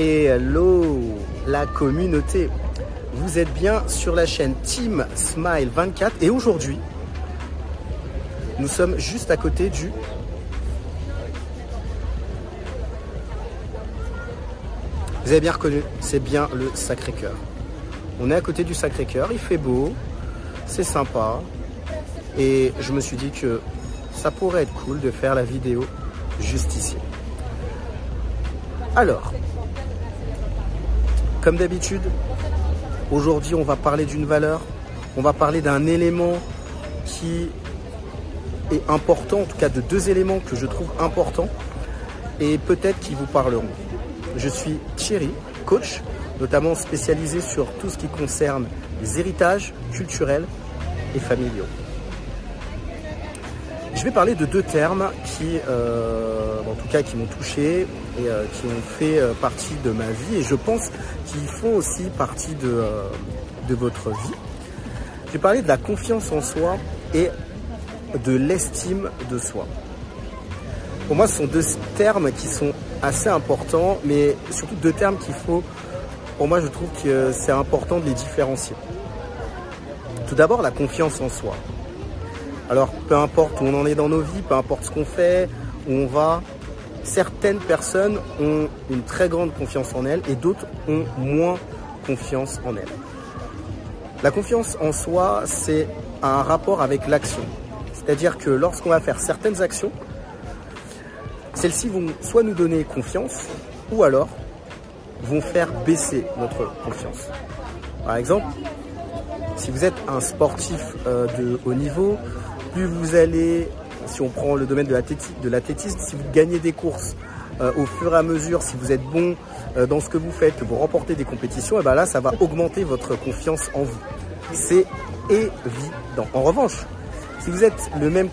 hello la communauté. Vous êtes bien sur la chaîne Team Smile 24 et aujourd'hui, nous sommes juste à côté du Vous avez bien reconnu, c'est bien le Sacré-Cœur. On est à côté du Sacré-Cœur, il fait beau, c'est sympa. Et je me suis dit que ça pourrait être cool de faire la vidéo juste ici. Alors, comme d'habitude, aujourd'hui on va parler d'une valeur, on va parler d'un élément qui est important, en tout cas de deux éléments que je trouve importants et peut-être qui vous parleront. Je suis Thierry, coach, notamment spécialisé sur tout ce qui concerne les héritages culturels et familiaux. Je vais parler de deux termes qui, euh, en tout cas, qui m'ont touché et euh, qui ont fait euh, partie de ma vie et je pense qu'ils font aussi partie de, de votre vie. Je vais parler de la confiance en soi et de l'estime de soi. Pour moi, ce sont deux termes qui sont assez importants, mais surtout deux termes qu'il faut, pour moi, je trouve que c'est important de les différencier. Tout d'abord, la confiance en soi. Alors, peu importe où on en est dans nos vies, peu importe ce qu'on fait, où on va, certaines personnes ont une très grande confiance en elles et d'autres ont moins confiance en elles. La confiance en soi, c'est un rapport avec l'action. C'est-à-dire que lorsqu'on va faire certaines actions, celles-ci vont soit nous donner confiance, ou alors vont faire baisser notre confiance. Par exemple, si vous êtes un sportif euh, de haut niveau, plus vous allez, si on prend le domaine de l'athlétisme, si vous gagnez des courses euh, au fur et à mesure, si vous êtes bon euh, dans ce que vous faites, que vous remportez des compétitions, et ben là, ça va augmenter votre confiance en vous. C'est évident. En revanche, si vous êtes le même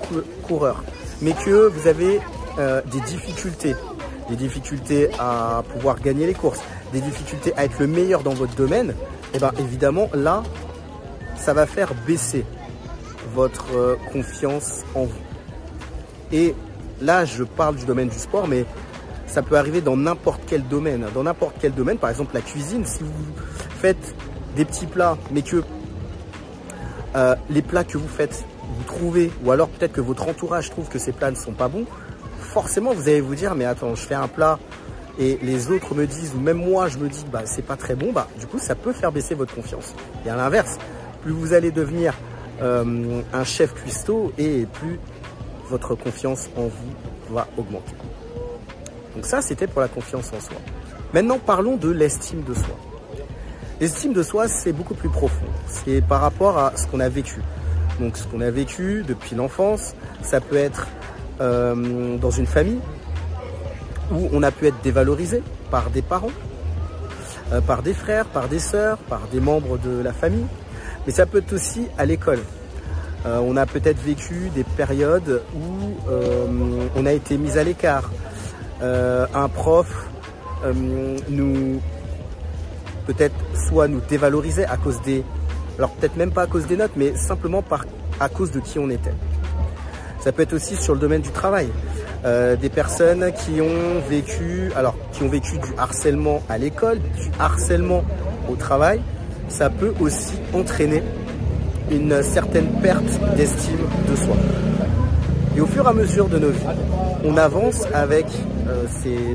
coureur, mais que vous avez euh, des difficultés, des difficultés à pouvoir gagner les courses, des difficultés à être le meilleur dans votre domaine, et bien évidemment là, ça va faire baisser votre euh, confiance en vous. Et là, je parle du domaine du sport, mais ça peut arriver dans n'importe quel domaine. Dans n'importe quel domaine, par exemple la cuisine, si vous faites des petits plats, mais que euh, les plats que vous faites, vous trouvez, ou alors peut-être que votre entourage trouve que ces plats ne sont pas bons, forcément vous allez vous dire, mais attends, je fais un plat et les autres me disent, ou même moi je me dis, bah c'est pas très bon, bah du coup ça peut faire baisser votre confiance. Et à l'inverse, plus vous allez devenir euh, un chef cuistot et plus votre confiance en vous va augmenter. Donc ça, c'était pour la confiance en soi. Maintenant, parlons de l'estime de soi. L'estime de soi, c'est beaucoup plus profond. C'est par rapport à ce qu'on a vécu. Donc ce qu'on a vécu depuis l'enfance, ça peut être euh, dans une famille où on a pu être dévalorisé par des parents, euh, par des frères, par des sœurs, par des membres de la famille, mais ça peut être aussi à l'école. Euh, on a peut-être vécu des périodes où euh, on a été mis à l'écart. Euh, un prof nous peut-être soit nous dévalorisait à cause des, alors peut-être même pas à cause des notes, mais simplement par, à cause de qui on était. Ça peut être aussi sur le domaine du travail. des personnes qui ont vécu, alors qui ont vécu du harcèlement à l'école, du harcèlement au travail, ça peut aussi entraîner une certaine perte d'estime de soi. Et au fur et à mesure de nos vies, on avance avec euh,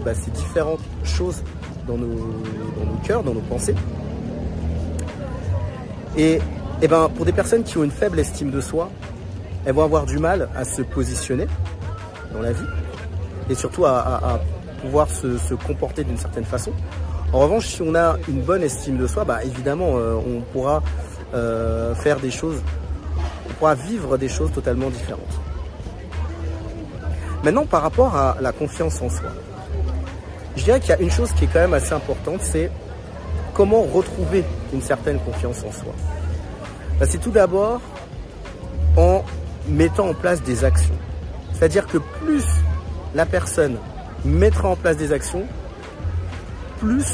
bah, ces, différentes choses dans nos, dans nos cœurs, dans nos pensées. Et, et ben, pour des personnes qui ont une faible estime de soi, elles vont avoir du mal à se positionner dans la vie et surtout à, pouvoir se comporter d'une certaine façon. En revanche, si on a une bonne estime de soi, bah, évidemment, euh, on pourra euh, faire des choses, on pourra vivre des choses totalement différentes. Maintenant, par rapport à la confiance en soi, je dirais qu'il y a une chose qui est quand même assez importante, c'est comment retrouver une certaine confiance en soi. Bah, c'est tout d'abord en mettant en place des actions. C'est-à-dire que plus la personne mettra en place des actions, plus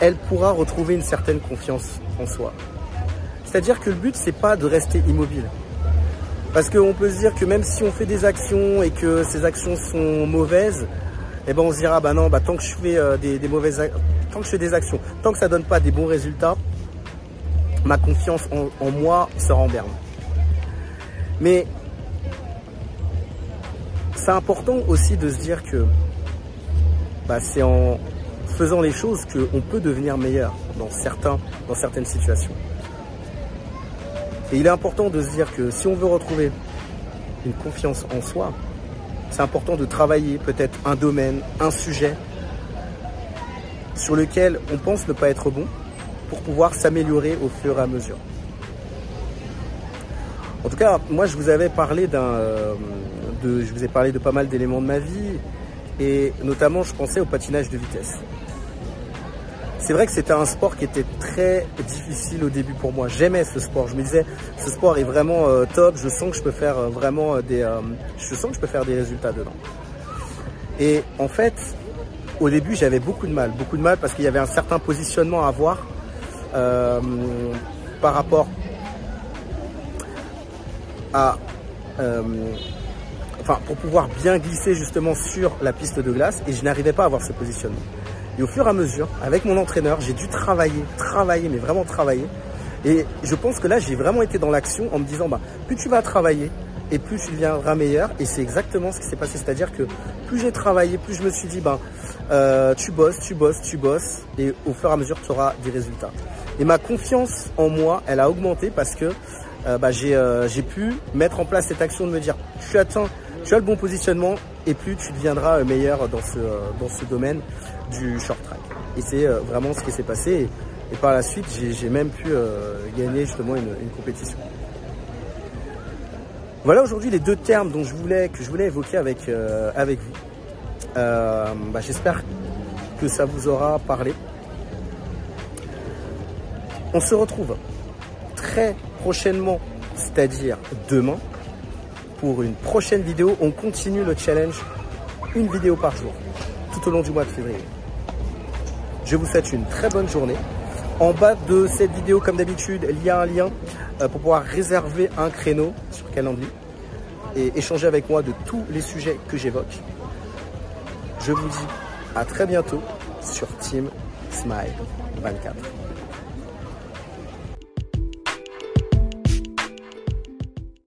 elle pourra retrouver une certaine confiance en soi. C'est-à-dire que le but, c'est pas de rester immobile. Parce qu'on peut se dire que même si on fait des actions et que ces actions sont mauvaises, eh ben on se dira bah non, bah tant que je fais euh, des, mauvaises, tant que je fais des actions, tant que ça donne pas des bons résultats, ma confiance en, moi sera en berne. Mais c'est important aussi de se dire que bah, c'est en faisant les choses qu'on peut devenir meilleur dans, certains, dans certaines situations. Et il est important de se dire que si on veut retrouver une confiance en soi, c'est important de travailler peut-être un domaine, un sujet sur lequel on pense ne pas être bon pour pouvoir s'améliorer au fur et à mesure. En tout cas, moi je vous avais parlé d'un, euh, je vous ai parlé de pas mal d'éléments de ma vie et notamment je pensais au patinage de vitesse. C'est vrai que c'était un sport qui était très difficile au début pour moi. J'aimais ce sport. Je me disais, ce sport est vraiment euh, top. Je sens que je peux faire euh, vraiment euh, des, je sens que je peux faire des résultats dedans. Et en fait, au début, j'avais beaucoup de mal, beaucoup de mal parce qu'il y avait un certain positionnement à avoir par rapport à, enfin, pour pouvoir bien glisser justement sur la piste de glace et je n'arrivais pas à avoir ce positionnement. Et au fur et à mesure, avec mon entraîneur, j'ai dû travailler, travailler, mais vraiment travailler. Et je pense que là, j'ai vraiment été dans l'action en me disant, bah, plus tu vas travailler et plus tu deviendras meilleur. Et c'est exactement ce qui s'est passé. C'est-à-dire que plus j'ai travaillé, plus je me suis dit, bah, euh, tu bosses, tu bosses, tu bosses. Et au fur et à mesure, tu auras des résultats. Et ma confiance en moi, elle a augmenté parce que euh, bah, euh, j'ai pu mettre en place cette action de me dire, tu atteins, tu as le bon positionnement et plus tu deviendras meilleur dans ce, dans ce domaine du short track. Et c'est euh, vraiment ce qui s'est passé. Et, par la suite, j'ai même pu euh, gagner justement une, compétition. Voilà aujourd'hui les deux termes dont je voulais, que je voulais évoquer avec, euh, avec vous. Bah, j'espère que ça vous aura parlé. On se retrouve très prochainement, c'est-à-dire demain, pour une prochaine vidéo. On continue le challenge, une vidéo par jour, tout au long du mois de février. Je vous souhaite une très bonne journée. En bas de cette vidéo, comme d'habitude, il y a un lien euh, pour pouvoir réserver un créneau sur Calendly et échanger avec moi de tous les sujets que j'évoque. Je vous dis à très bientôt sur Team Smile 24.